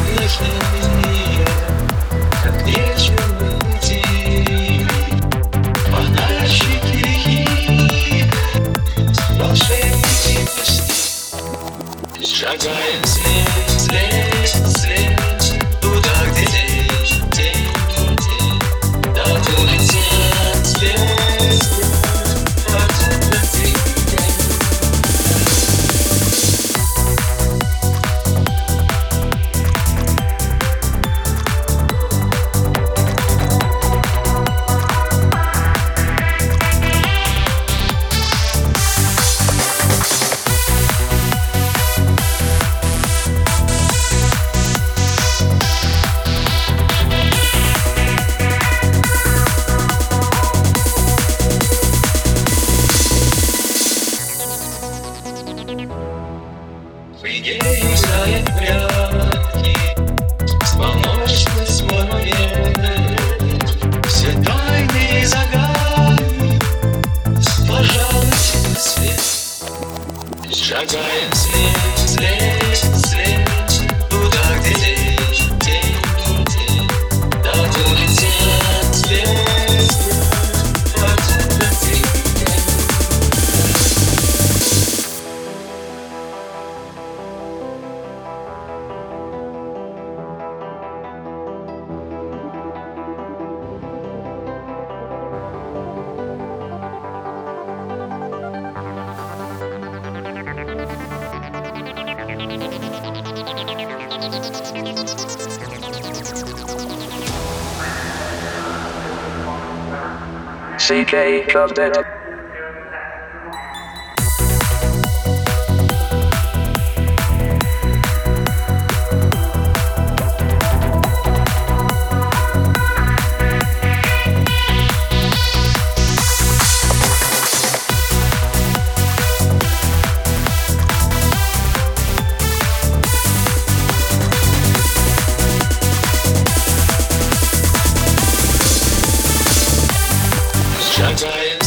вдохновение, как вечер. Шагаем след, след, след. Выезжает прятки Вспомощность мой CK Club Dead. shut